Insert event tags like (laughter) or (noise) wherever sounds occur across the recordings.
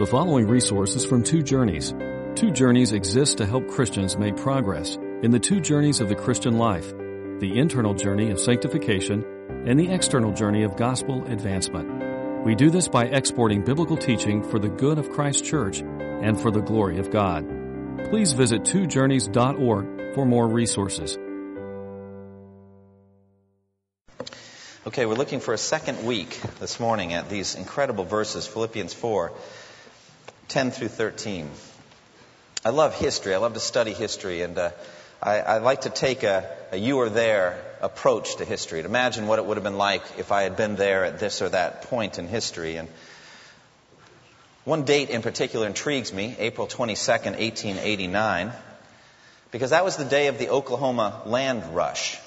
The following resources from Two Journeys. Two Journeys exists to help Christians make progress in the two journeys of the Christian life the internal journey of sanctification and the external journey of gospel advancement. We do this by exporting biblical teaching for the good of Christ's church and for the glory of God. Please visit twojourneys.org for more resources. Okay, we're looking for a second week this morning at these incredible verses, Philippians 4 10 through 13. I love history. I love to study history, and uh, I, I, like to take a, a you were there approach to history. To imagine what it would have been like if I had been there at this or that point in history. And one date in particular intrigues me, April 22nd, 1889, because that was the day of the Oklahoma land rush.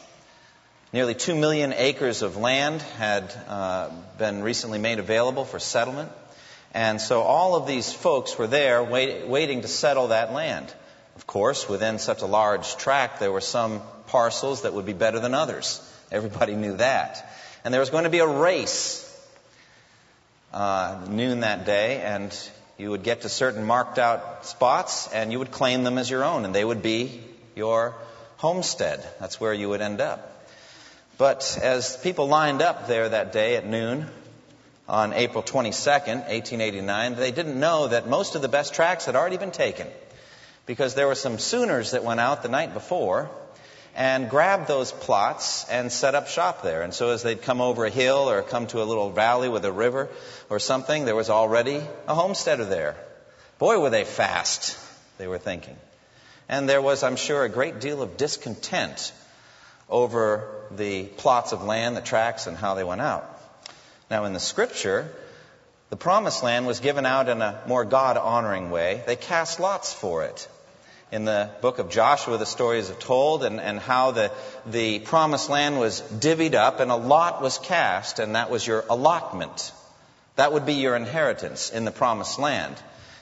Nearly two million acres of land had uh, been recently made available for settlement. And so all of these folks were there wait, waiting to settle that land. Of course, within such a large tract, there were some parcels that would be better than others. Everybody knew that. And there was going to be a race uh, noon that day, and you would get to certain marked out spots, and you would claim them as your own, and they would be your homestead. That's where you would end up. But as people lined up there that day at noon, on April 22nd, 1889, they didn't know that most of the best tracks had already been taken because there were some Sooners that went out the night before and grabbed those plots and set up shop there. And so as they'd come over a hill or come to a little valley with a river or something, there was already a homesteader there. Boy, were they fast, they were thinking. And there was, I'm sure, a great deal of discontent over the plots of land, the tracks, and how they went out. Now, in the scripture, the promised land was given out in a more God honoring way. They cast lots for it. In the book of Joshua, the stories are told and, and how the, the promised land was divvied up and a lot was cast, and that was your allotment. That would be your inheritance in the promised land.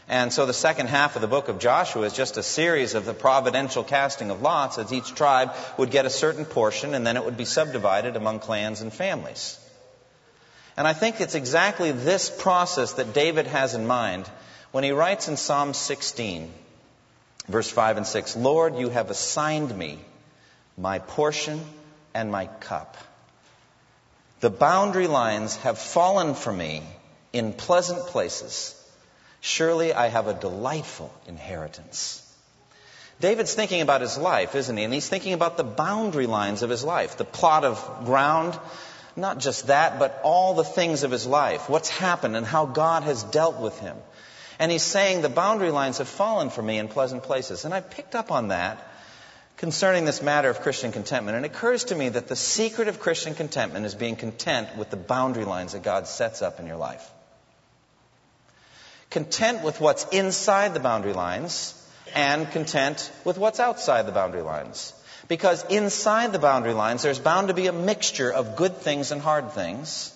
And so the second half of the book of Joshua is just a series of the providential casting of lots as each tribe would get a certain portion and then it would be subdivided among clans and families. And I think it's exactly this process that David has in mind when he writes in Psalm 16, verse 5 and 6 Lord, you have assigned me my portion and my cup. The boundary lines have fallen for me in pleasant places. Surely I have a delightful inheritance. David's thinking about his life, isn't he? And he's thinking about the boundary lines of his life, the plot of ground not just that, but all the things of his life, what's happened and how God has dealt with him. And he's saying the boundary lines have fallen for me in pleasant places. And I picked up on that concerning this matter of Christian contentment. And it occurs to me that the secret of Christian contentment is being content with the boundary lines that God sets up in your life. Content with what's inside the boundary lines and content with what's outside the boundary lines. Because inside the boundary lines, there's bound to be a mixture of good things and hard things.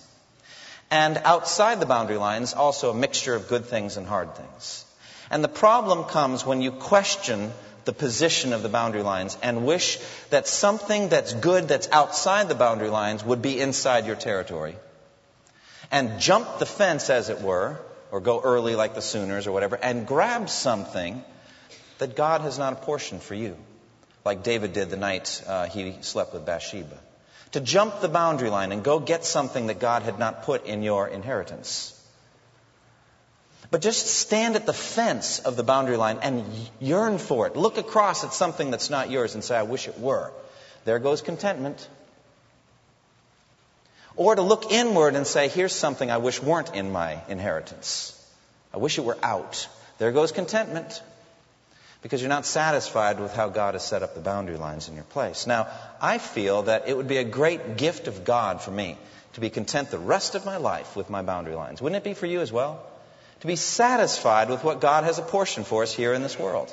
And outside the boundary lines, also a mixture of good things and hard things. And the problem comes when you question the position of the boundary lines and wish that something that's good that's outside the boundary lines would be inside your territory. And jump the fence, as it were, or go early like the Sooners or whatever, and grab something that God has not apportioned for you like David did the night uh, he slept with Bathsheba. To jump the boundary line and go get something that God had not put in your inheritance. But just stand at the fence of the boundary line and yearn for it. Look across at something that's not yours and say, I wish it were. There goes contentment. Or to look inward and say, here's something I wish weren't in my inheritance. I wish it were out. There goes contentment because you're not satisfied with how God has set up the boundary lines in your place. Now, I feel that it would be a great gift of God for me to be content the rest of my life with my boundary lines. Wouldn't it be for you as well? To be satisfied with what God has apportioned for us here in this world.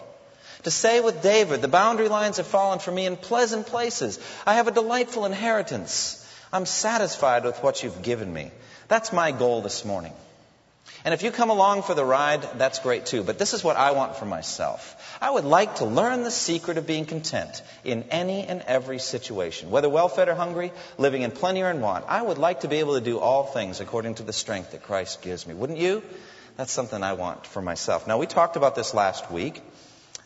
To say with David, the boundary lines have fallen for me in pleasant places. I have a delightful inheritance. I'm satisfied with what you've given me. That's my goal this morning. And if you come along for the ride, that's great too. But this is what I want for myself. I would like to learn the secret of being content in any and every situation. Whether well fed or hungry, living in plenty or in want, I would like to be able to do all things according to the strength that Christ gives me. Wouldn't you? That's something I want for myself. Now, we talked about this last week.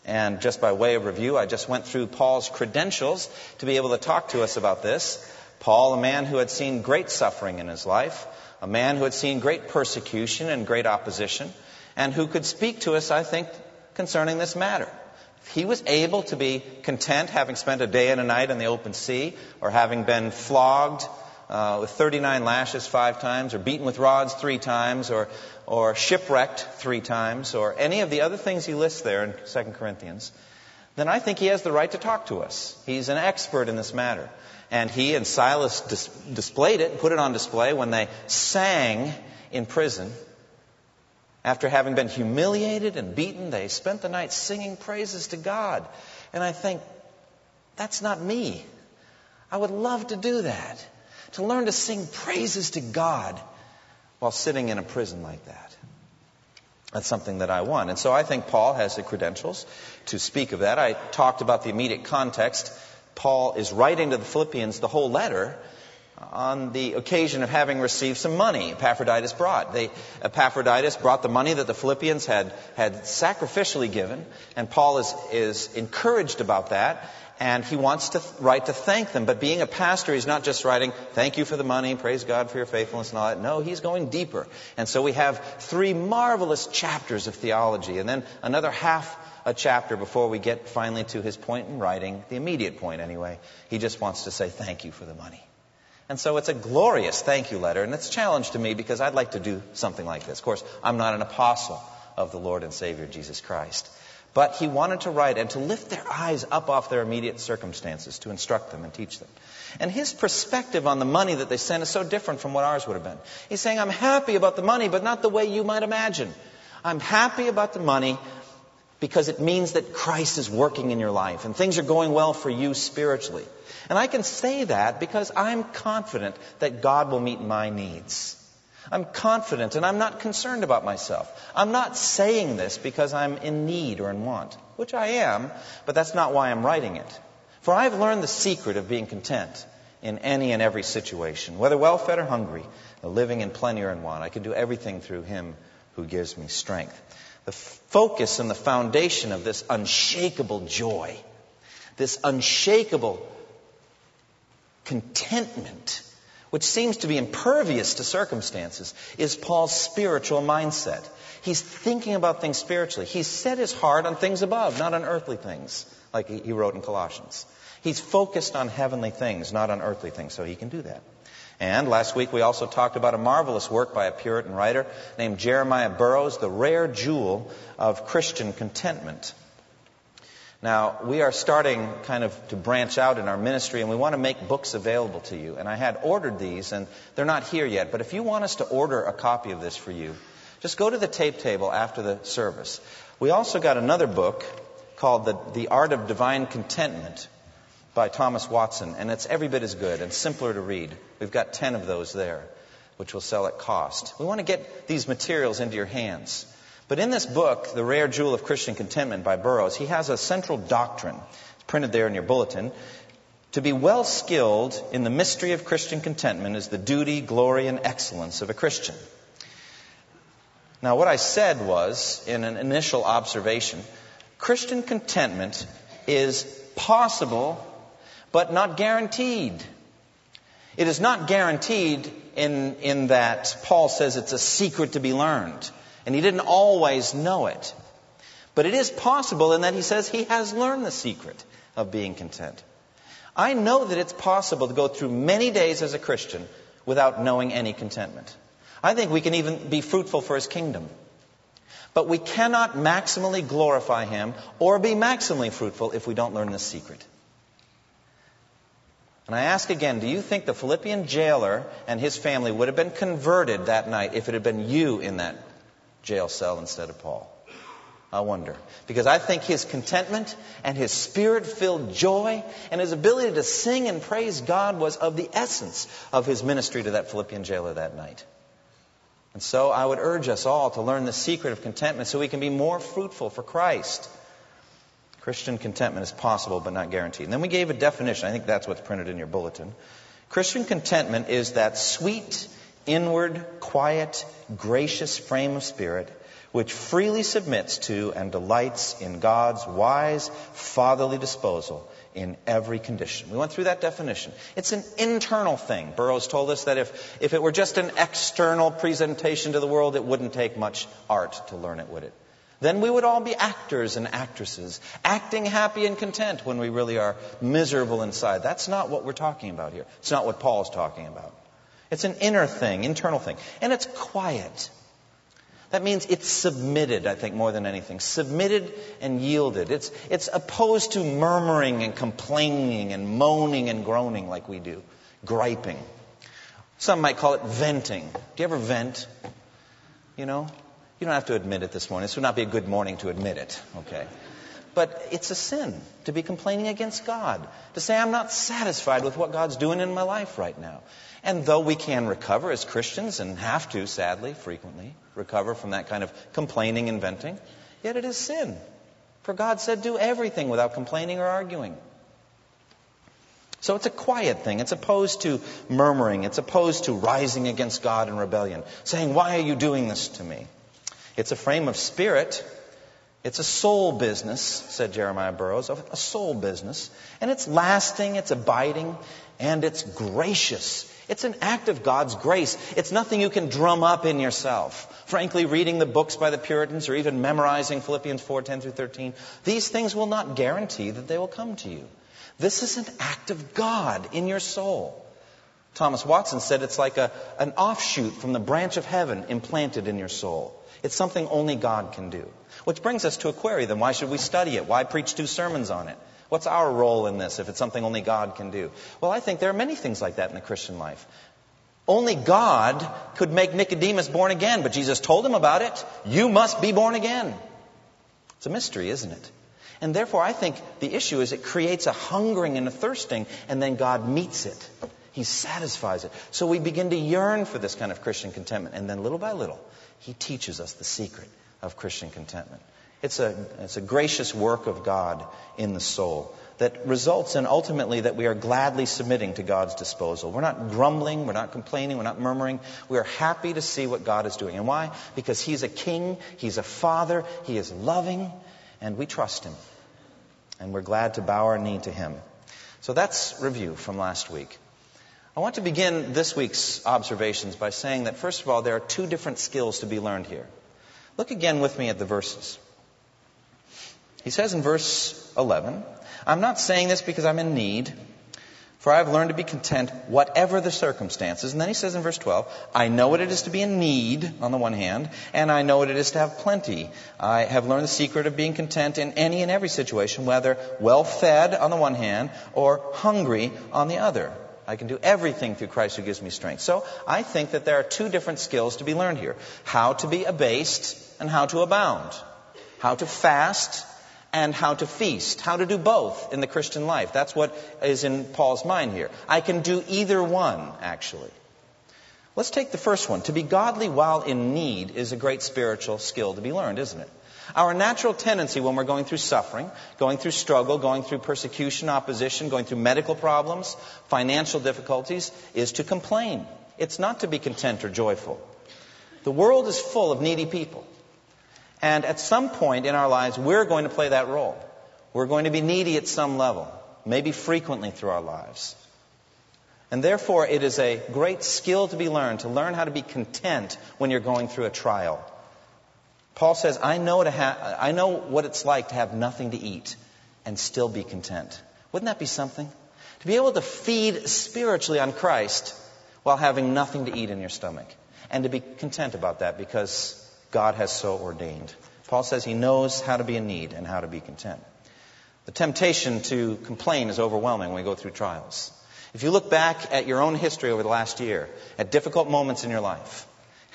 And just by way of review, I just went through Paul's credentials to be able to talk to us about this. Paul, a man who had seen great suffering in his life, a man who had seen great persecution and great opposition, and who could speak to us, I think, concerning this matter. He was able to be content having spent a day and a night in the open sea, or having been flogged uh, with 39 lashes five times, or beaten with rods three times, or, or shipwrecked three times, or any of the other things he lists there in 2 Corinthians, then I think he has the right to talk to us. He's an expert in this matter. And he and Silas dis- displayed it, put it on display when they sang in prison. After having been humiliated and beaten, they spent the night singing praises to God. And I think, that's not me. I would love to do that to learn to sing praises to God while sitting in a prison like that. That's something that I want. And so I think Paul has the credentials to speak of that. I talked about the immediate context. Paul is writing to the Philippians the whole letter on the occasion of having received some money Epaphroditus brought. They, Epaphroditus brought the money that the Philippians had, had sacrificially given, and Paul is, is encouraged about that and he wants to write to thank them. But being a pastor, he's not just writing, thank you for the money, praise God for your faithfulness and all that. No, he's going deeper. And so we have three marvelous chapters of theology, and then another half a chapter before we get finally to his point in writing, the immediate point anyway. He just wants to say thank you for the money. And so it's a glorious thank you letter, and it's a challenge to me because I'd like to do something like this. Of course, I'm not an apostle of the Lord and Savior Jesus Christ. But he wanted to write and to lift their eyes up off their immediate circumstances, to instruct them and teach them. And his perspective on the money that they sent is so different from what ours would have been. He's saying, I'm happy about the money, but not the way you might imagine. I'm happy about the money because it means that Christ is working in your life and things are going well for you spiritually. And I can say that because I'm confident that God will meet my needs. I'm confident and I'm not concerned about myself. I'm not saying this because I'm in need or in want, which I am, but that's not why I'm writing it. For I've learned the secret of being content in any and every situation, whether well fed or hungry, living in plenty or in want. I can do everything through Him who gives me strength. The focus and the foundation of this unshakable joy, this unshakable contentment which seems to be impervious to circumstances, is Paul's spiritual mindset. He's thinking about things spiritually. He's set his heart on things above, not on earthly things, like he wrote in Colossians. He's focused on heavenly things, not on earthly things, so he can do that. And last week we also talked about a marvelous work by a Puritan writer named Jeremiah Burroughs, The Rare Jewel of Christian Contentment. Now, we are starting kind of to branch out in our ministry, and we want to make books available to you. And I had ordered these, and they're not here yet. But if you want us to order a copy of this for you, just go to the tape table after the service. We also got another book called The, the Art of Divine Contentment by Thomas Watson, and it's every bit as good and simpler to read. We've got 10 of those there, which will sell at cost. We want to get these materials into your hands. But in this book, The Rare Jewel of Christian Contentment by Burroughs, he has a central doctrine. It's printed there in your bulletin. To be well skilled in the mystery of Christian contentment is the duty, glory, and excellence of a Christian. Now, what I said was, in an initial observation, Christian contentment is possible, but not guaranteed. It is not guaranteed in, in that Paul says it's a secret to be learned and he didn't always know it. But it is possible in that he says he has learned the secret of being content. I know that it's possible to go through many days as a Christian without knowing any contentment. I think we can even be fruitful for his kingdom. But we cannot maximally glorify him or be maximally fruitful if we don't learn the secret. And I ask again, do you think the Philippian jailer and his family would have been converted that night if it had been you in that jail cell instead of Paul? I wonder. Because I think his contentment and his spirit filled joy and his ability to sing and praise God was of the essence of his ministry to that Philippian jailer that night. And so I would urge us all to learn the secret of contentment so we can be more fruitful for Christ. Christian contentment is possible but not guaranteed. And then we gave a definition. I think that's what's printed in your bulletin. Christian contentment is that sweet, inward, quiet, gracious frame of spirit, which freely submits to and delights in God's wise, fatherly disposal in every condition. We went through that definition. It's an internal thing. Burroughs told us that if, if it were just an external presentation to the world, it wouldn't take much art to learn it, would it? Then we would all be actors and actresses, acting happy and content when we really are miserable inside. That's not what we're talking about here. It's not what Paul's talking about. It's an inner thing, internal thing. And it's quiet. That means it's submitted, I think, more than anything. Submitted and yielded. It's, it's opposed to murmuring and complaining and moaning and groaning like we do, griping. Some might call it venting. Do you ever vent? You know? You don't have to admit it this morning. This would not be a good morning to admit it, okay? But it's a sin to be complaining against God, to say, I'm not satisfied with what God's doing in my life right now. And though we can recover as Christians, and have to, sadly, frequently, recover from that kind of complaining and venting, yet it is sin. For God said, do everything without complaining or arguing. So it's a quiet thing. It's opposed to murmuring. It's opposed to rising against God in rebellion, saying, Why are you doing this to me? It's a frame of spirit. It's a soul business, said Jeremiah Burroughs, a soul business. And it's lasting, it's abiding, and it's gracious. It's an act of God's grace. It's nothing you can drum up in yourself. Frankly, reading the books by the Puritans or even memorizing Philippians 4 10 through 13, these things will not guarantee that they will come to you. This is an act of God in your soul. Thomas Watson said it's like a, an offshoot from the branch of heaven implanted in your soul. It's something only God can do. Which brings us to a query then. Why should we study it? Why preach two sermons on it? What's our role in this if it's something only God can do? Well, I think there are many things like that in the Christian life. Only God could make Nicodemus born again, but Jesus told him about it. You must be born again. It's a mystery, isn't it? And therefore, I think the issue is it creates a hungering and a thirsting, and then God meets it. He satisfies it. So we begin to yearn for this kind of Christian contentment, and then little by little, He teaches us the secret of Christian contentment. It's a, it's a gracious work of God in the soul that results in ultimately that we are gladly submitting to God's disposal. We're not grumbling, we're not complaining, we're not murmuring. We are happy to see what God is doing. And why? Because He's a king, He's a father, He is loving, and we trust Him. And we're glad to bow our knee to Him. So that's review from last week. I want to begin this week's observations by saying that, first of all, there are two different skills to be learned here. Look again with me at the verses. He says in verse 11, I'm not saying this because I'm in need, for I have learned to be content whatever the circumstances. And then he says in verse 12, I know what it is to be in need on the one hand, and I know what it is to have plenty. I have learned the secret of being content in any and every situation, whether well fed on the one hand or hungry on the other. I can do everything through Christ who gives me strength. So I think that there are two different skills to be learned here. How to be abased and how to abound. How to fast and how to feast, how to do both in the Christian life. That's what is in Paul's mind here. I can do either one, actually. Let's take the first one. To be godly while in need is a great spiritual skill to be learned, isn't it? Our natural tendency when we're going through suffering, going through struggle, going through persecution, opposition, going through medical problems, financial difficulties, is to complain. It's not to be content or joyful. The world is full of needy people. And at some point in our lives, we're going to play that role. We're going to be needy at some level, maybe frequently through our lives. And therefore, it is a great skill to be learned, to learn how to be content when you're going through a trial. Paul says, I know, to ha- I know what it's like to have nothing to eat and still be content. Wouldn't that be something? To be able to feed spiritually on Christ while having nothing to eat in your stomach. And to be content about that because God has so ordained. Paul says he knows how to be in need and how to be content. The temptation to complain is overwhelming when we go through trials. If you look back at your own history over the last year, at difficult moments in your life,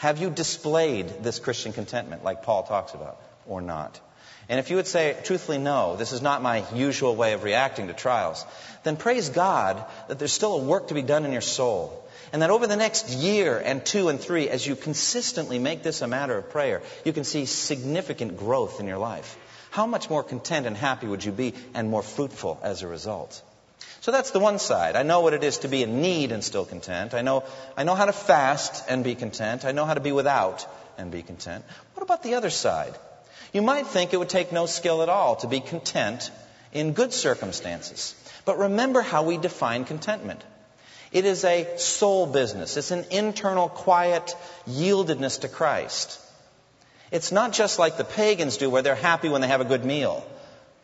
have you displayed this Christian contentment like Paul talks about or not? And if you would say, truthfully, no, this is not my usual way of reacting to trials, then praise God that there's still a work to be done in your soul and that over the next year and two and three, as you consistently make this a matter of prayer, you can see significant growth in your life. How much more content and happy would you be and more fruitful as a result? So that's the one side. I know what it is to be in need and still content. I know, I know how to fast and be content. I know how to be without and be content. What about the other side? You might think it would take no skill at all to be content in good circumstances. But remember how we define contentment. It is a soul business. It's an internal, quiet yieldedness to Christ. It's not just like the pagans do where they're happy when they have a good meal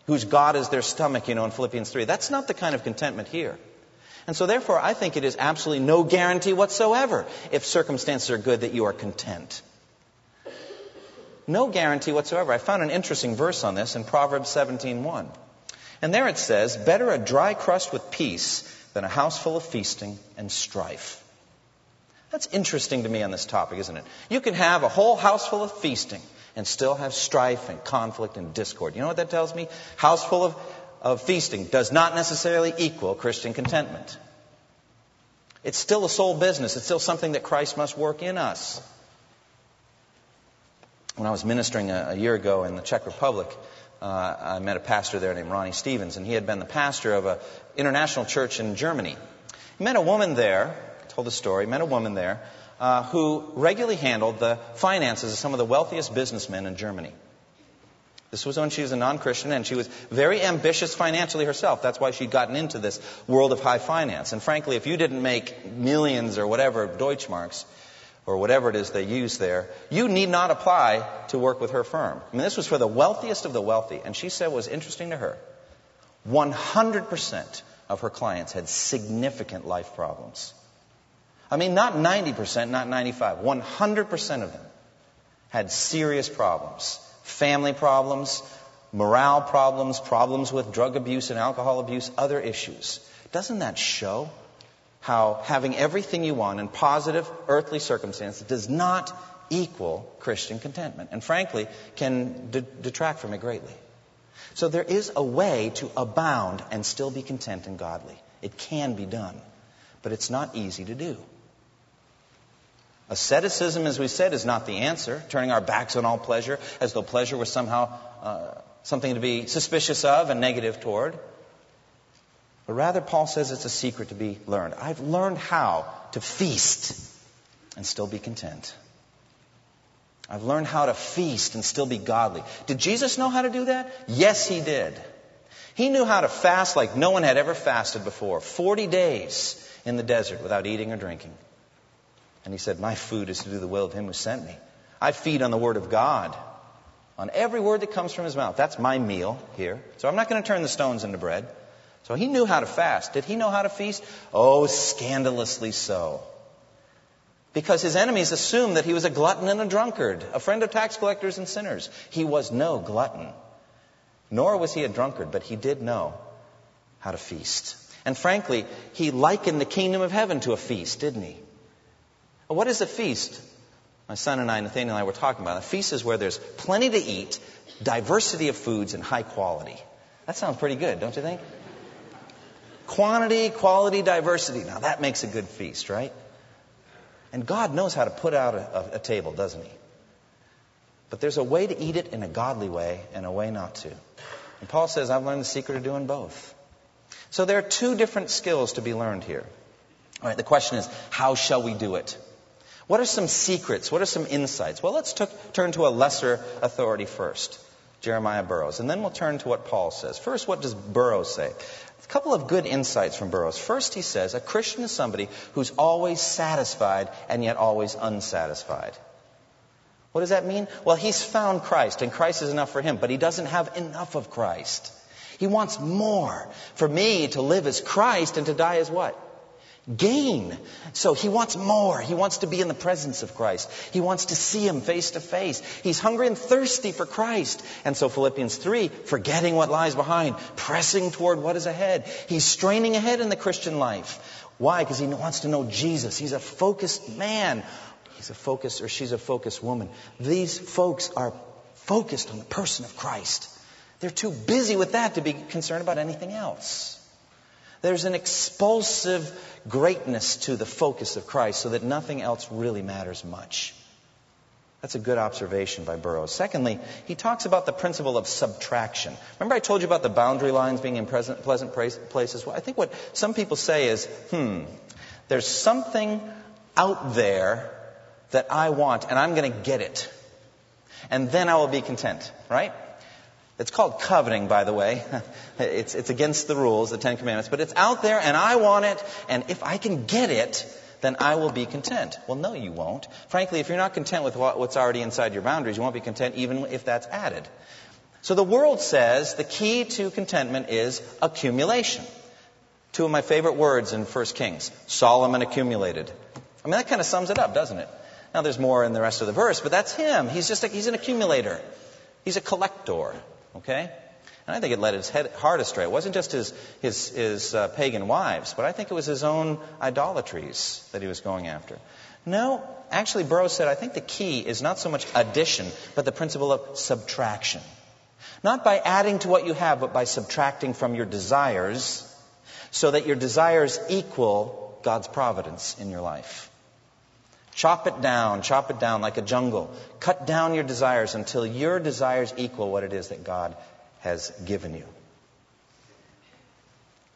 whose God is their stomach, you know, in Philippians 3. That's not the kind of contentment here. And so therefore, I think it is absolutely no guarantee whatsoever if circumstances are good that you are content. No guarantee whatsoever. I found an interesting verse on this in Proverbs 17:1. And there it says, "Better a dry crust with peace than a house full of feasting and strife." That's interesting to me on this topic, isn't it? You can have a whole house full of feasting and still have strife and conflict and discord. You know what that tells me? House full of, of feasting does not necessarily equal Christian contentment. It's still a soul business. It's still something that Christ must work in us. When I was ministering a, a year ago in the Czech Republic, uh, I met a pastor there named Ronnie Stevens, and he had been the pastor of an international church in Germany. He met a woman there, told the story, met a woman there uh, who regularly handled the finances of some of the wealthiest businessmen in Germany. This was when she was a non Christian and she was very ambitious financially herself. That's why she'd gotten into this world of high finance. And frankly, if you didn't make millions or whatever Deutschmarks, or whatever it is they use there, you need not apply to work with her firm. I mean, this was for the wealthiest of the wealthy. And she said what was interesting to her 100% of her clients had significant life problems. I mean, not 90%, not 95, 100% of them had serious problems. Family problems, morale problems, problems with drug abuse and alcohol abuse, other issues. Doesn't that show how having everything you want in positive earthly circumstances does not equal Christian contentment? And frankly, can de- detract from it greatly. So there is a way to abound and still be content and godly. It can be done, but it's not easy to do. Asceticism, as we said, is not the answer, turning our backs on all pleasure as though pleasure was somehow uh, something to be suspicious of and negative toward. But rather, Paul says it's a secret to be learned. I've learned how to feast and still be content. I've learned how to feast and still be godly. Did Jesus know how to do that? Yes, he did. He knew how to fast like no one had ever fasted before 40 days in the desert without eating or drinking. And he said, My food is to do the will of him who sent me. I feed on the word of God, on every word that comes from his mouth. That's my meal here. So I'm not going to turn the stones into bread. So he knew how to fast. Did he know how to feast? Oh, scandalously so. Because his enemies assumed that he was a glutton and a drunkard, a friend of tax collectors and sinners. He was no glutton. Nor was he a drunkard, but he did know how to feast. And frankly, he likened the kingdom of heaven to a feast, didn't he? What is a feast? My son and I, Nathaniel and I, were talking about it. A feast is where there's plenty to eat, diversity of foods, and high quality. That sounds pretty good, don't you think? Quantity, quality, diversity. Now that makes a good feast, right? And God knows how to put out a, a, a table, doesn't He? But there's a way to eat it in a godly way and a way not to. And Paul says, I've learned the secret of doing both. So there are two different skills to be learned here. All right, the question is, how shall we do it? What are some secrets? What are some insights? Well, let's t- turn to a lesser authority first, Jeremiah Burroughs, and then we'll turn to what Paul says. First, what does Burroughs say? A couple of good insights from Burroughs. First, he says a Christian is somebody who's always satisfied and yet always unsatisfied. What does that mean? Well, he's found Christ, and Christ is enough for him, but he doesn't have enough of Christ. He wants more. For me, to live as Christ and to die as what? Gain. So he wants more. He wants to be in the presence of Christ. He wants to see him face to face. He's hungry and thirsty for Christ. And so Philippians 3, forgetting what lies behind, pressing toward what is ahead. He's straining ahead in the Christian life. Why? Because he wants to know Jesus. He's a focused man. He's a focused, or she's a focused woman. These folks are focused on the person of Christ. They're too busy with that to be concerned about anything else. There's an expulsive greatness to the focus of Christ so that nothing else really matters much. That's a good observation by Burroughs. Secondly, he talks about the principle of subtraction. Remember I told you about the boundary lines being in pleasant places? Well, I think what some people say is, hmm, there's something out there that I want, and I'm going to get it. And then I will be content, right? It's called coveting, by the way. (laughs) It's, it's against the rules, the Ten Commandments, but it's out there and I want it, and if I can get it, then I will be content. Well, no, you won't. Frankly, if you're not content with what's already inside your boundaries, you won't be content even if that's added. So the world says the key to contentment is accumulation. Two of my favorite words in 1 Kings Solomon accumulated. I mean, that kind of sums it up, doesn't it? Now, there's more in the rest of the verse, but that's him. He's just a, he's an accumulator. He's a collector. Okay? And I think it led his head, heart astray. It wasn't just his, his, his uh, pagan wives, but I think it was his own idolatries that he was going after. No, actually, Burroughs said, I think the key is not so much addition, but the principle of subtraction. Not by adding to what you have, but by subtracting from your desires so that your desires equal God's providence in your life. Chop it down, chop it down like a jungle. Cut down your desires until your desires equal what it is that God has given you.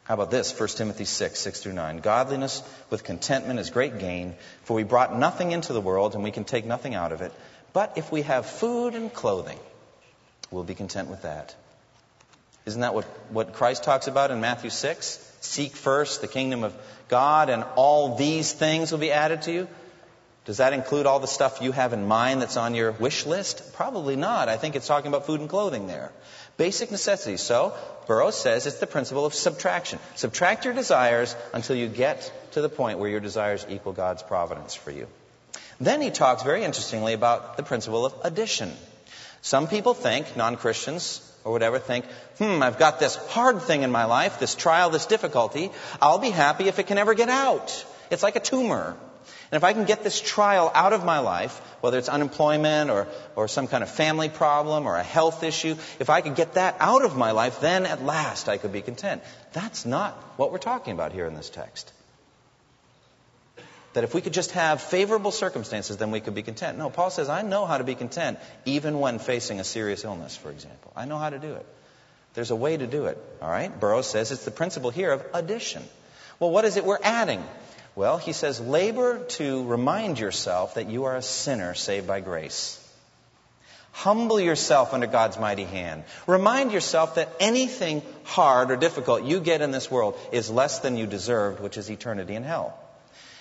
How about this? 1 Timothy 6, 6 through 9. Godliness with contentment is great gain, for we brought nothing into the world and we can take nothing out of it. But if we have food and clothing, we'll be content with that. Isn't that what, what Christ talks about in Matthew 6? Seek first the kingdom of God, and all these things will be added to you. Does that include all the stuff you have in mind that's on your wish list? Probably not. I think it's talking about food and clothing there. Basic necessities. So, Burroughs says it's the principle of subtraction. Subtract your desires until you get to the point where your desires equal God's providence for you. Then he talks very interestingly about the principle of addition. Some people think, non Christians or whatever, think, hmm, I've got this hard thing in my life, this trial, this difficulty. I'll be happy if it can ever get out. It's like a tumor. And if I can get this trial out of my life, whether it's unemployment or, or some kind of family problem or a health issue, if I could get that out of my life, then at last I could be content. That's not what we're talking about here in this text. That if we could just have favorable circumstances, then we could be content. No, Paul says, I know how to be content even when facing a serious illness, for example. I know how to do it. There's a way to do it. All right? Burroughs says it's the principle here of addition. Well, what is it we're adding? Well, he says, labor to remind yourself that you are a sinner saved by grace. Humble yourself under God's mighty hand. Remind yourself that anything hard or difficult you get in this world is less than you deserved, which is eternity in hell.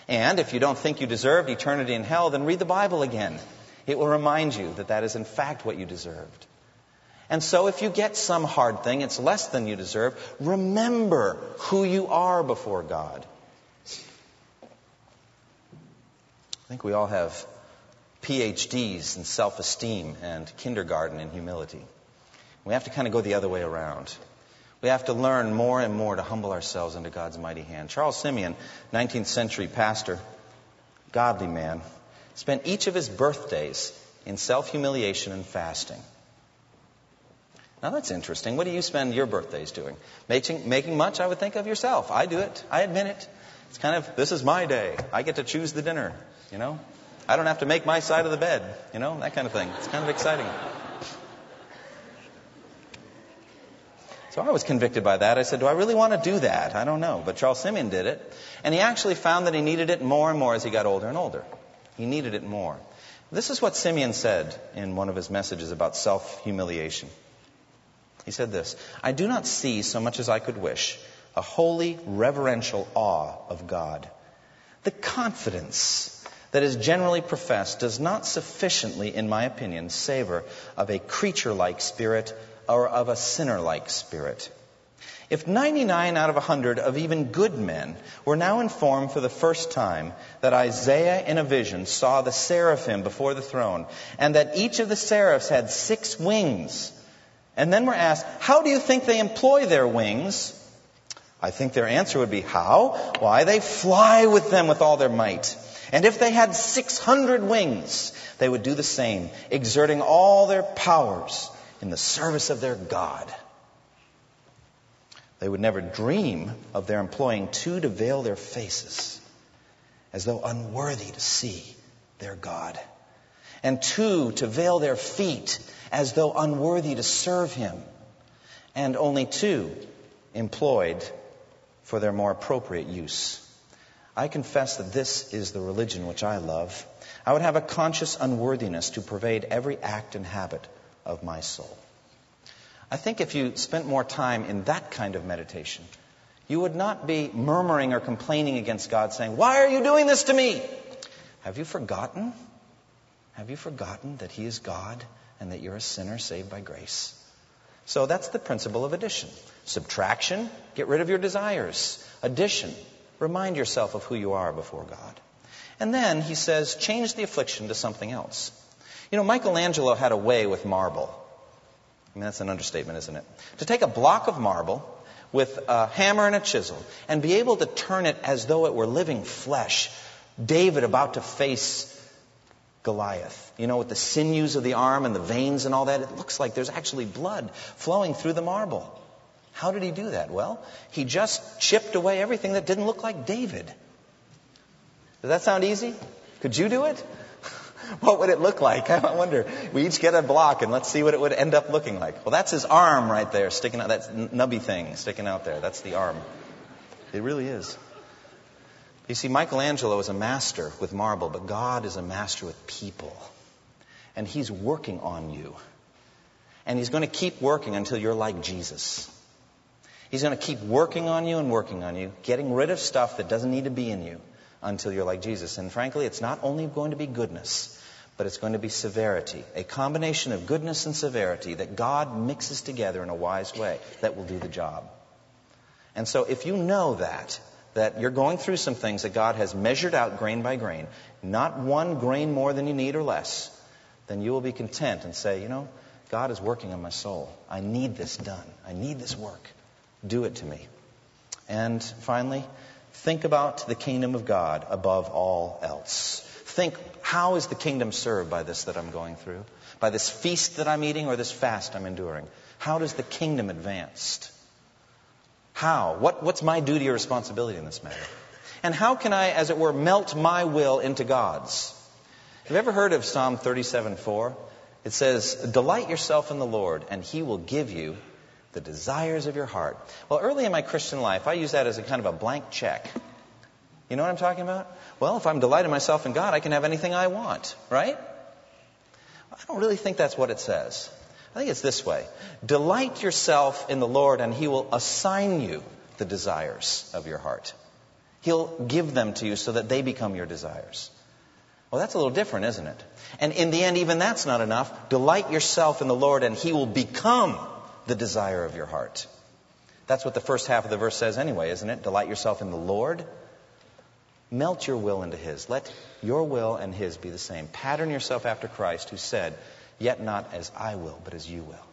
And if you don't think you deserved eternity in hell, then read the Bible again. It will remind you that that is in fact what you deserved. And so if you get some hard thing, it's less than you deserve, remember who you are before God. I think we all have PhDs in self esteem and kindergarten in humility. We have to kind of go the other way around. We have to learn more and more to humble ourselves under God's mighty hand. Charles Simeon, 19th century pastor, godly man, spent each of his birthdays in self humiliation and fasting. Now that's interesting. What do you spend your birthdays doing? Making, making much, I would think, of yourself. I do it. I admit it. It's kind of, this is my day. I get to choose the dinner, you know? I don't have to make my side of the bed, you know? That kind of thing. It's kind of exciting. So I was convicted by that. I said, Do I really want to do that? I don't know. But Charles Simeon did it. And he actually found that he needed it more and more as he got older and older. He needed it more. This is what Simeon said in one of his messages about self humiliation. He said this I do not see so much as I could wish a holy, reverential awe of God. The confidence that is generally professed does not sufficiently, in my opinion, savor of a creature like spirit or of a sinner like spirit. If 99 out of 100 of even good men were now informed for the first time that Isaiah in a vision saw the seraphim before the throne, and that each of the seraphs had six wings, and then were asked, How do you think they employ their wings? I think their answer would be, How? Why, they fly with them with all their might. And if they had 600 wings, they would do the same, exerting all their powers in the service of their God. They would never dream of their employing two to veil their faces, as though unworthy to see their God. and two, to veil their feet as though unworthy to serve him, and only two employed for their more appropriate use. I confess that this is the religion which I love. I would have a conscious unworthiness to pervade every act and habit of my soul. I think if you spent more time in that kind of meditation, you would not be murmuring or complaining against God, saying, Why are you doing this to me? Have you forgotten? Have you forgotten that He is God and that you're a sinner saved by grace? So that's the principle of addition. Subtraction, get rid of your desires. Addition, remind yourself of who you are before God. And then he says, change the affliction to something else. You know, Michelangelo had a way with marble. I mean, that's an understatement, isn't it? To take a block of marble with a hammer and a chisel and be able to turn it as though it were living flesh. David about to face Goliath. You know, with the sinews of the arm and the veins and all that, it looks like there's actually blood flowing through the marble. How did he do that? Well, he just chipped away everything that didn't look like David. Does that sound easy? Could you do it? (laughs) what would it look like? (laughs) I wonder. We each get a block and let's see what it would end up looking like. Well, that's his arm right there sticking out. That nubby thing sticking out there. That's the arm. It really is. You see, Michelangelo is a master with marble, but God is a master with people. And he's working on you. And he's going to keep working until you're like Jesus. He's going to keep working on you and working on you, getting rid of stuff that doesn't need to be in you until you're like Jesus. And frankly, it's not only going to be goodness, but it's going to be severity. A combination of goodness and severity that God mixes together in a wise way that will do the job. And so if you know that, that you're going through some things that God has measured out grain by grain, not one grain more than you need or less, then you will be content and say, you know, God is working on my soul. I need this done. I need this work. Do it to me. And finally, think about the kingdom of God above all else. Think, how is the kingdom served by this that I'm going through? By this feast that I'm eating or this fast I'm enduring? How does the kingdom advance? How? What, what's my duty or responsibility in this matter? And how can I, as it were, melt my will into God's? Have you ever heard of Psalm 37:4? It says, Delight yourself in the Lord, and he will give you the desires of your heart. Well, early in my Christian life, I used that as a kind of a blank check. You know what I'm talking about? Well, if I'm delighting myself in God, I can have anything I want, right? I don't really think that's what it says. I think it's this way Delight yourself in the Lord, and He will assign you the desires of your heart. He'll give them to you so that they become your desires. Well, that's a little different, isn't it? And in the end, even that's not enough. Delight yourself in the Lord, and He will become the desire of your heart. That's what the first half of the verse says, anyway, isn't it? Delight yourself in the Lord. Melt your will into His. Let your will and His be the same. Pattern yourself after Christ, who said, Yet not as I will, but as you will.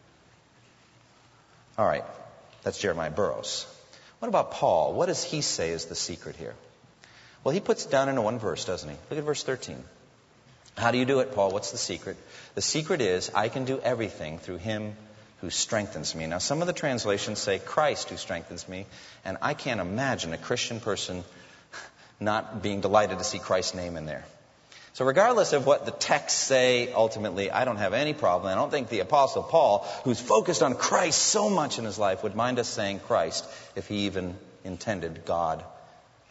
All right, that's Jeremiah Burroughs. What about Paul? What does he say is the secret here? Well, he puts it down into one verse, doesn't he? Look at verse 13. How do you do it, Paul? What's the secret? The secret is, I can do everything through him who strengthens me. Now, some of the translations say Christ who strengthens me, and I can't imagine a Christian person not being delighted to see Christ's name in there. So, regardless of what the texts say, ultimately, I don't have any problem. I don't think the Apostle Paul, who's focused on Christ so much in his life, would mind us saying Christ if he even intended God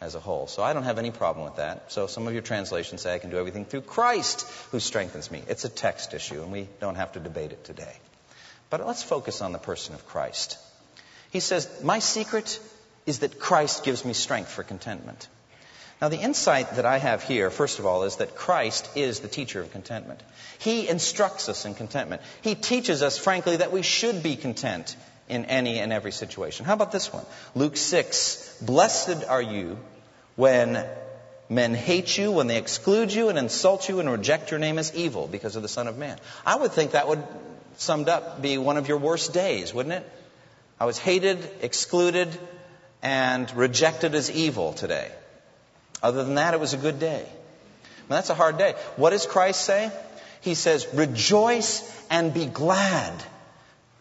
as a whole. So, I don't have any problem with that. So, some of your translations say I can do everything through Christ who strengthens me. It's a text issue, and we don't have to debate it today. But let's focus on the person of Christ. He says, My secret is that Christ gives me strength for contentment. Now, the insight that I have here, first of all, is that Christ is the teacher of contentment. He instructs us in contentment. He teaches us, frankly, that we should be content in any and every situation. How about this one? Luke 6 Blessed are you when men hate you, when they exclude you and insult you and reject your name as evil because of the Son of Man. I would think that would, summed up, be one of your worst days, wouldn't it? I was hated, excluded, and rejected as evil today. Other than that, it was a good day. Well, that's a hard day. What does Christ say? He says, Rejoice and be glad,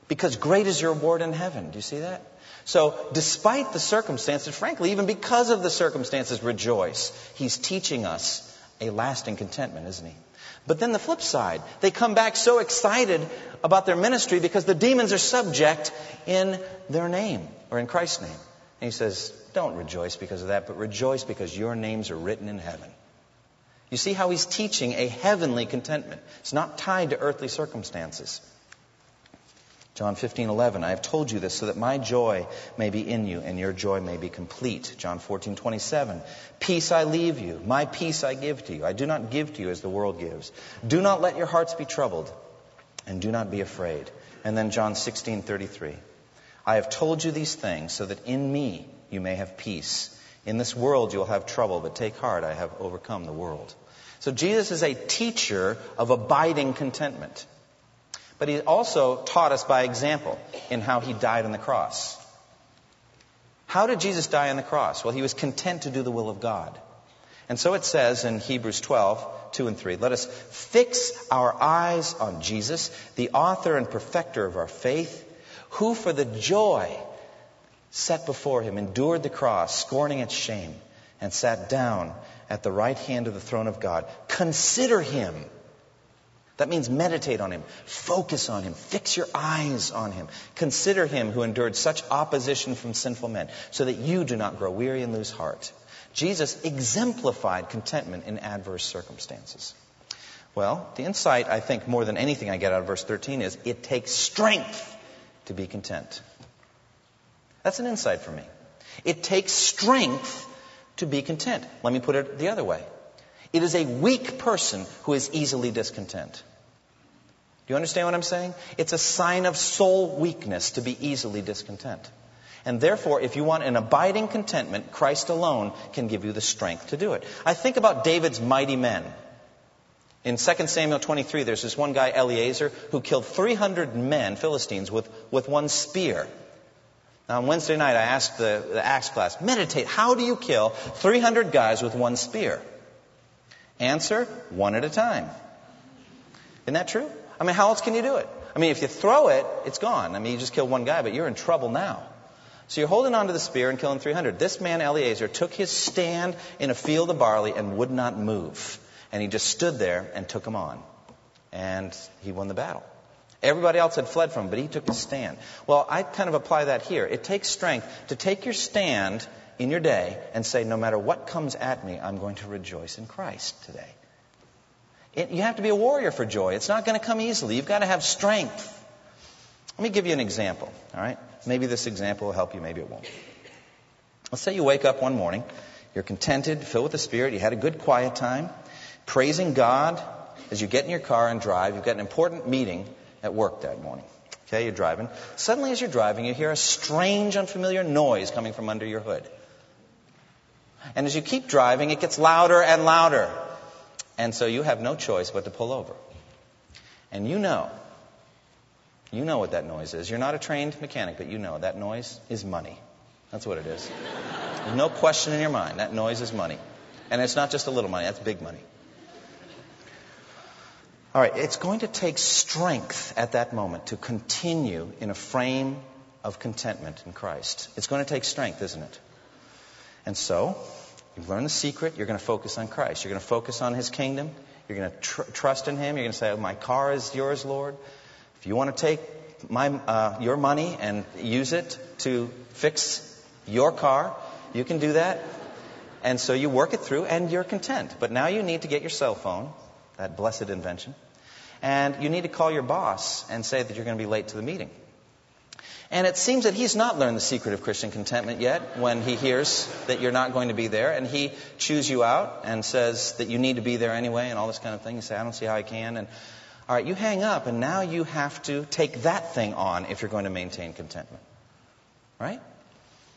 because great is your reward in heaven. Do you see that? So, despite the circumstances, frankly, even because of the circumstances, rejoice. He's teaching us a lasting contentment, isn't he? But then the flip side, they come back so excited about their ministry because the demons are subject in their name or in Christ's name. And he says, Don't rejoice because of that, but rejoice because your names are written in heaven. You see how he's teaching a heavenly contentment. It's not tied to earthly circumstances. John 15:11 I have told you this so that my joy may be in you and your joy may be complete. John 14:27 Peace I leave you, my peace I give to you. I do not give to you as the world gives. Do not let your hearts be troubled and do not be afraid. And then John 16:33 I have told you these things so that in me you may have peace. In this world you'll have trouble, but take heart, I have overcome the world. So Jesus is a teacher of abiding contentment. But he also taught us by example in how he died on the cross. How did Jesus die on the cross? Well, he was content to do the will of God. And so it says in Hebrews 12, 2 and 3, let us fix our eyes on Jesus, the author and perfecter of our faith, who for the joy set before him endured the cross, scorning its shame, and sat down at the right hand of the throne of God. Consider him that means meditate on him, focus on him, fix your eyes on him. Consider him who endured such opposition from sinful men, so that you do not grow weary and lose heart. Jesus exemplified contentment in adverse circumstances. Well, the insight, I think, more than anything I get out of verse 13 is it takes strength to be content. That's an insight for me. It takes strength to be content. Let me put it the other way. It is a weak person who is easily discontent. Do you understand what I'm saying? It's a sign of soul weakness to be easily discontent. And therefore, if you want an abiding contentment, Christ alone can give you the strength to do it. I think about David's mighty men. In 2 Samuel 23, there's this one guy, Eleazar, who killed 300 men, Philistines, with, with one spear. Now, on Wednesday night, I asked the, the Acts class, meditate, how do you kill 300 guys with one spear? Answer, one at a time. Isn't that true? I mean, how else can you do it? I mean, if you throw it, it's gone. I mean, you just killed one guy, but you're in trouble now. So you're holding on to the spear and killing 300. This man, Eleazar, took his stand in a field of barley and would not move. And he just stood there and took him on. And he won the battle. Everybody else had fled from him, but he took his stand. Well, I kind of apply that here. It takes strength to take your stand in your day and say, no matter what comes at me, I'm going to rejoice in Christ today. It, you have to be a warrior for joy. It's not going to come easily. You've got to have strength. Let me give you an example, all right? Maybe this example will help you, maybe it won't. Let's say you wake up one morning, you're contented, filled with the Spirit, you had a good quiet time, praising God as you get in your car and drive. You've got an important meeting at work that morning. Okay, you're driving. Suddenly, as you're driving, you hear a strange, unfamiliar noise coming from under your hood. And as you keep driving, it gets louder and louder. And so you have no choice but to pull over. And you know, you know what that noise is. You're not a trained mechanic, but you know that noise is money. That's what it is. There's no question in your mind. That noise is money. And it's not just a little money, that's big money. All right, it's going to take strength at that moment to continue in a frame of contentment in Christ. It's going to take strength, isn't it? And so, you've learned the secret. You're going to focus on Christ. You're going to focus on His kingdom. You're going to tr- trust in Him. You're going to say, oh, My car is yours, Lord. If you want to take my, uh, your money and use it to fix your car, you can do that. And so you work it through and you're content. But now you need to get your cell phone, that blessed invention, and you need to call your boss and say that you're going to be late to the meeting. And it seems that he's not learned the secret of Christian contentment yet when he hears that you're not going to be there and he chews you out and says that you need to be there anyway and all this kind of thing. You say, I don't see how I can. And all right, you hang up and now you have to take that thing on if you're going to maintain contentment. Right?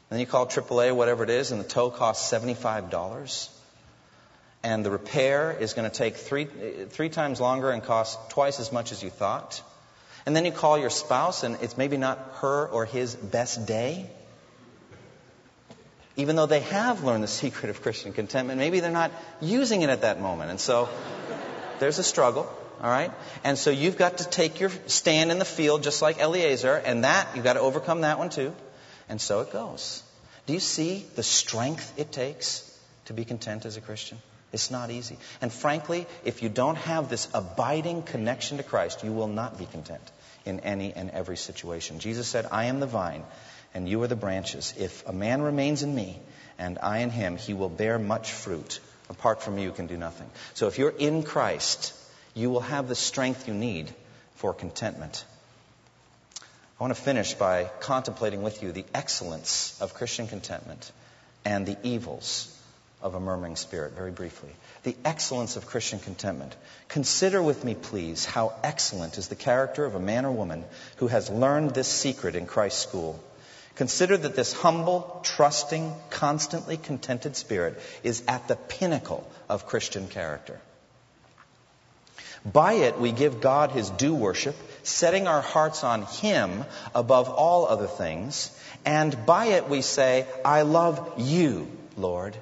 Then you call AAA, whatever it is, and the tow costs $75. And the repair is going to take three, three times longer and cost twice as much as you thought. And then you call your spouse, and it's maybe not her or his best day. Even though they have learned the secret of Christian contentment, maybe they're not using it at that moment. And so there's a struggle, all right? And so you've got to take your stand in the field just like Eleazar, and that, you've got to overcome that one too. And so it goes. Do you see the strength it takes to be content as a Christian? It's not easy. And frankly, if you don't have this abiding connection to Christ, you will not be content in any and every situation. Jesus said, I am the vine, and you are the branches. If a man remains in me, and I in him, he will bear much fruit. Apart from me, you can do nothing. So if you're in Christ, you will have the strength you need for contentment. I want to finish by contemplating with you the excellence of Christian contentment and the evils of a murmuring spirit, very briefly. The excellence of Christian contentment. Consider with me, please, how excellent is the character of a man or woman who has learned this secret in Christ's school. Consider that this humble, trusting, constantly contented spirit is at the pinnacle of Christian character. By it, we give God his due worship, setting our hearts on him above all other things. And by it, we say, I love you, Lord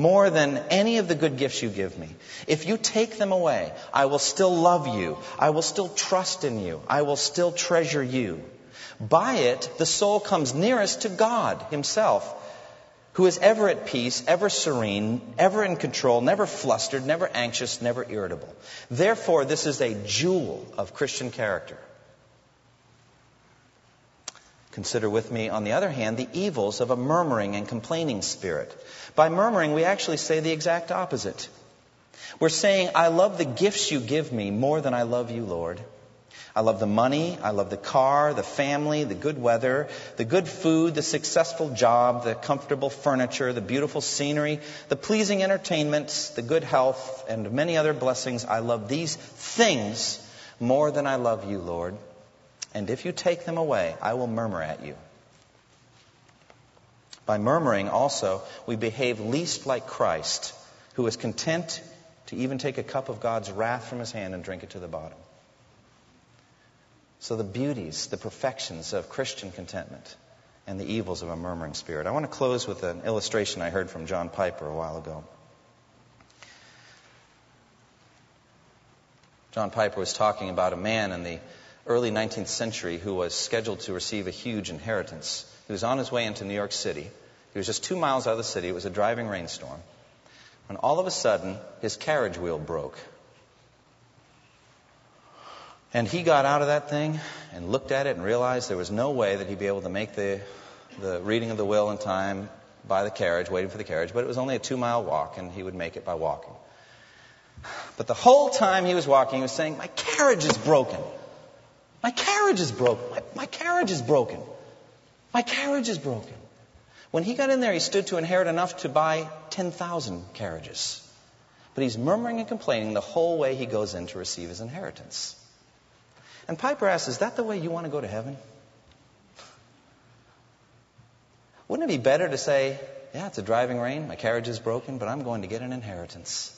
more than any of the good gifts you give me. If you take them away, I will still love you. I will still trust in you. I will still treasure you. By it, the soul comes nearest to God Himself, who is ever at peace, ever serene, ever in control, never flustered, never anxious, never irritable. Therefore, this is a jewel of Christian character. Consider with me, on the other hand, the evils of a murmuring and complaining spirit. By murmuring, we actually say the exact opposite. We're saying, I love the gifts you give me more than I love you, Lord. I love the money, I love the car, the family, the good weather, the good food, the successful job, the comfortable furniture, the beautiful scenery, the pleasing entertainments, the good health, and many other blessings. I love these things more than I love you, Lord. And if you take them away, I will murmur at you. By murmuring, also, we behave least like Christ, who is content to even take a cup of God's wrath from his hand and drink it to the bottom. So, the beauties, the perfections of Christian contentment and the evils of a murmuring spirit. I want to close with an illustration I heard from John Piper a while ago. John Piper was talking about a man in the early 19th century who was scheduled to receive a huge inheritance. He was on his way into New York City. He was just two miles out of the city. It was a driving rainstorm. When all of a sudden, his carriage wheel broke. And he got out of that thing and looked at it and realized there was no way that he'd be able to make the, the reading of the will in time by the carriage, waiting for the carriage. But it was only a two mile walk, and he would make it by walking. But the whole time he was walking, he was saying, My carriage is broken. My carriage is broken. My, my carriage is broken. My carriage is broken. When he got in there, he stood to inherit enough to buy 10,000 carriages. But he's murmuring and complaining the whole way he goes in to receive his inheritance. And Piper asks, Is that the way you want to go to heaven? Wouldn't it be better to say, Yeah, it's a driving rain, my carriage is broken, but I'm going to get an inheritance?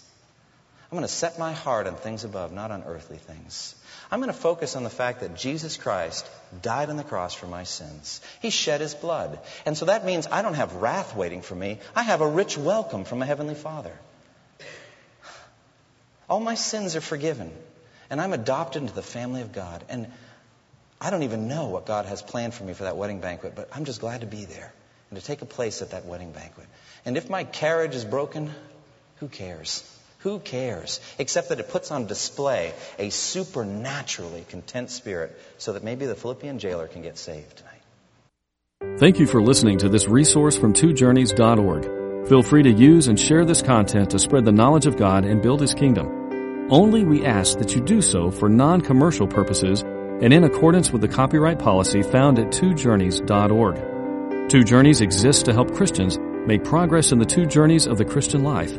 I'm going to set my heart on things above, not on earthly things. I'm going to focus on the fact that Jesus Christ died on the cross for my sins. He shed his blood. And so that means I don't have wrath waiting for me. I have a rich welcome from a heavenly Father. All my sins are forgiven. And I'm adopted into the family of God. And I don't even know what God has planned for me for that wedding banquet, but I'm just glad to be there and to take a place at that wedding banquet. And if my carriage is broken, who cares? Who cares? Except that it puts on display a supernaturally content spirit so that maybe the Philippian jailer can get saved tonight. Thank you for listening to this resource from twojourneys.org. Feel free to use and share this content to spread the knowledge of God and build His kingdom. Only we ask that you do so for non-commercial purposes and in accordance with the copyright policy found at twojourneys.org. Two Journeys exists to help Christians make progress in the two journeys of the Christian life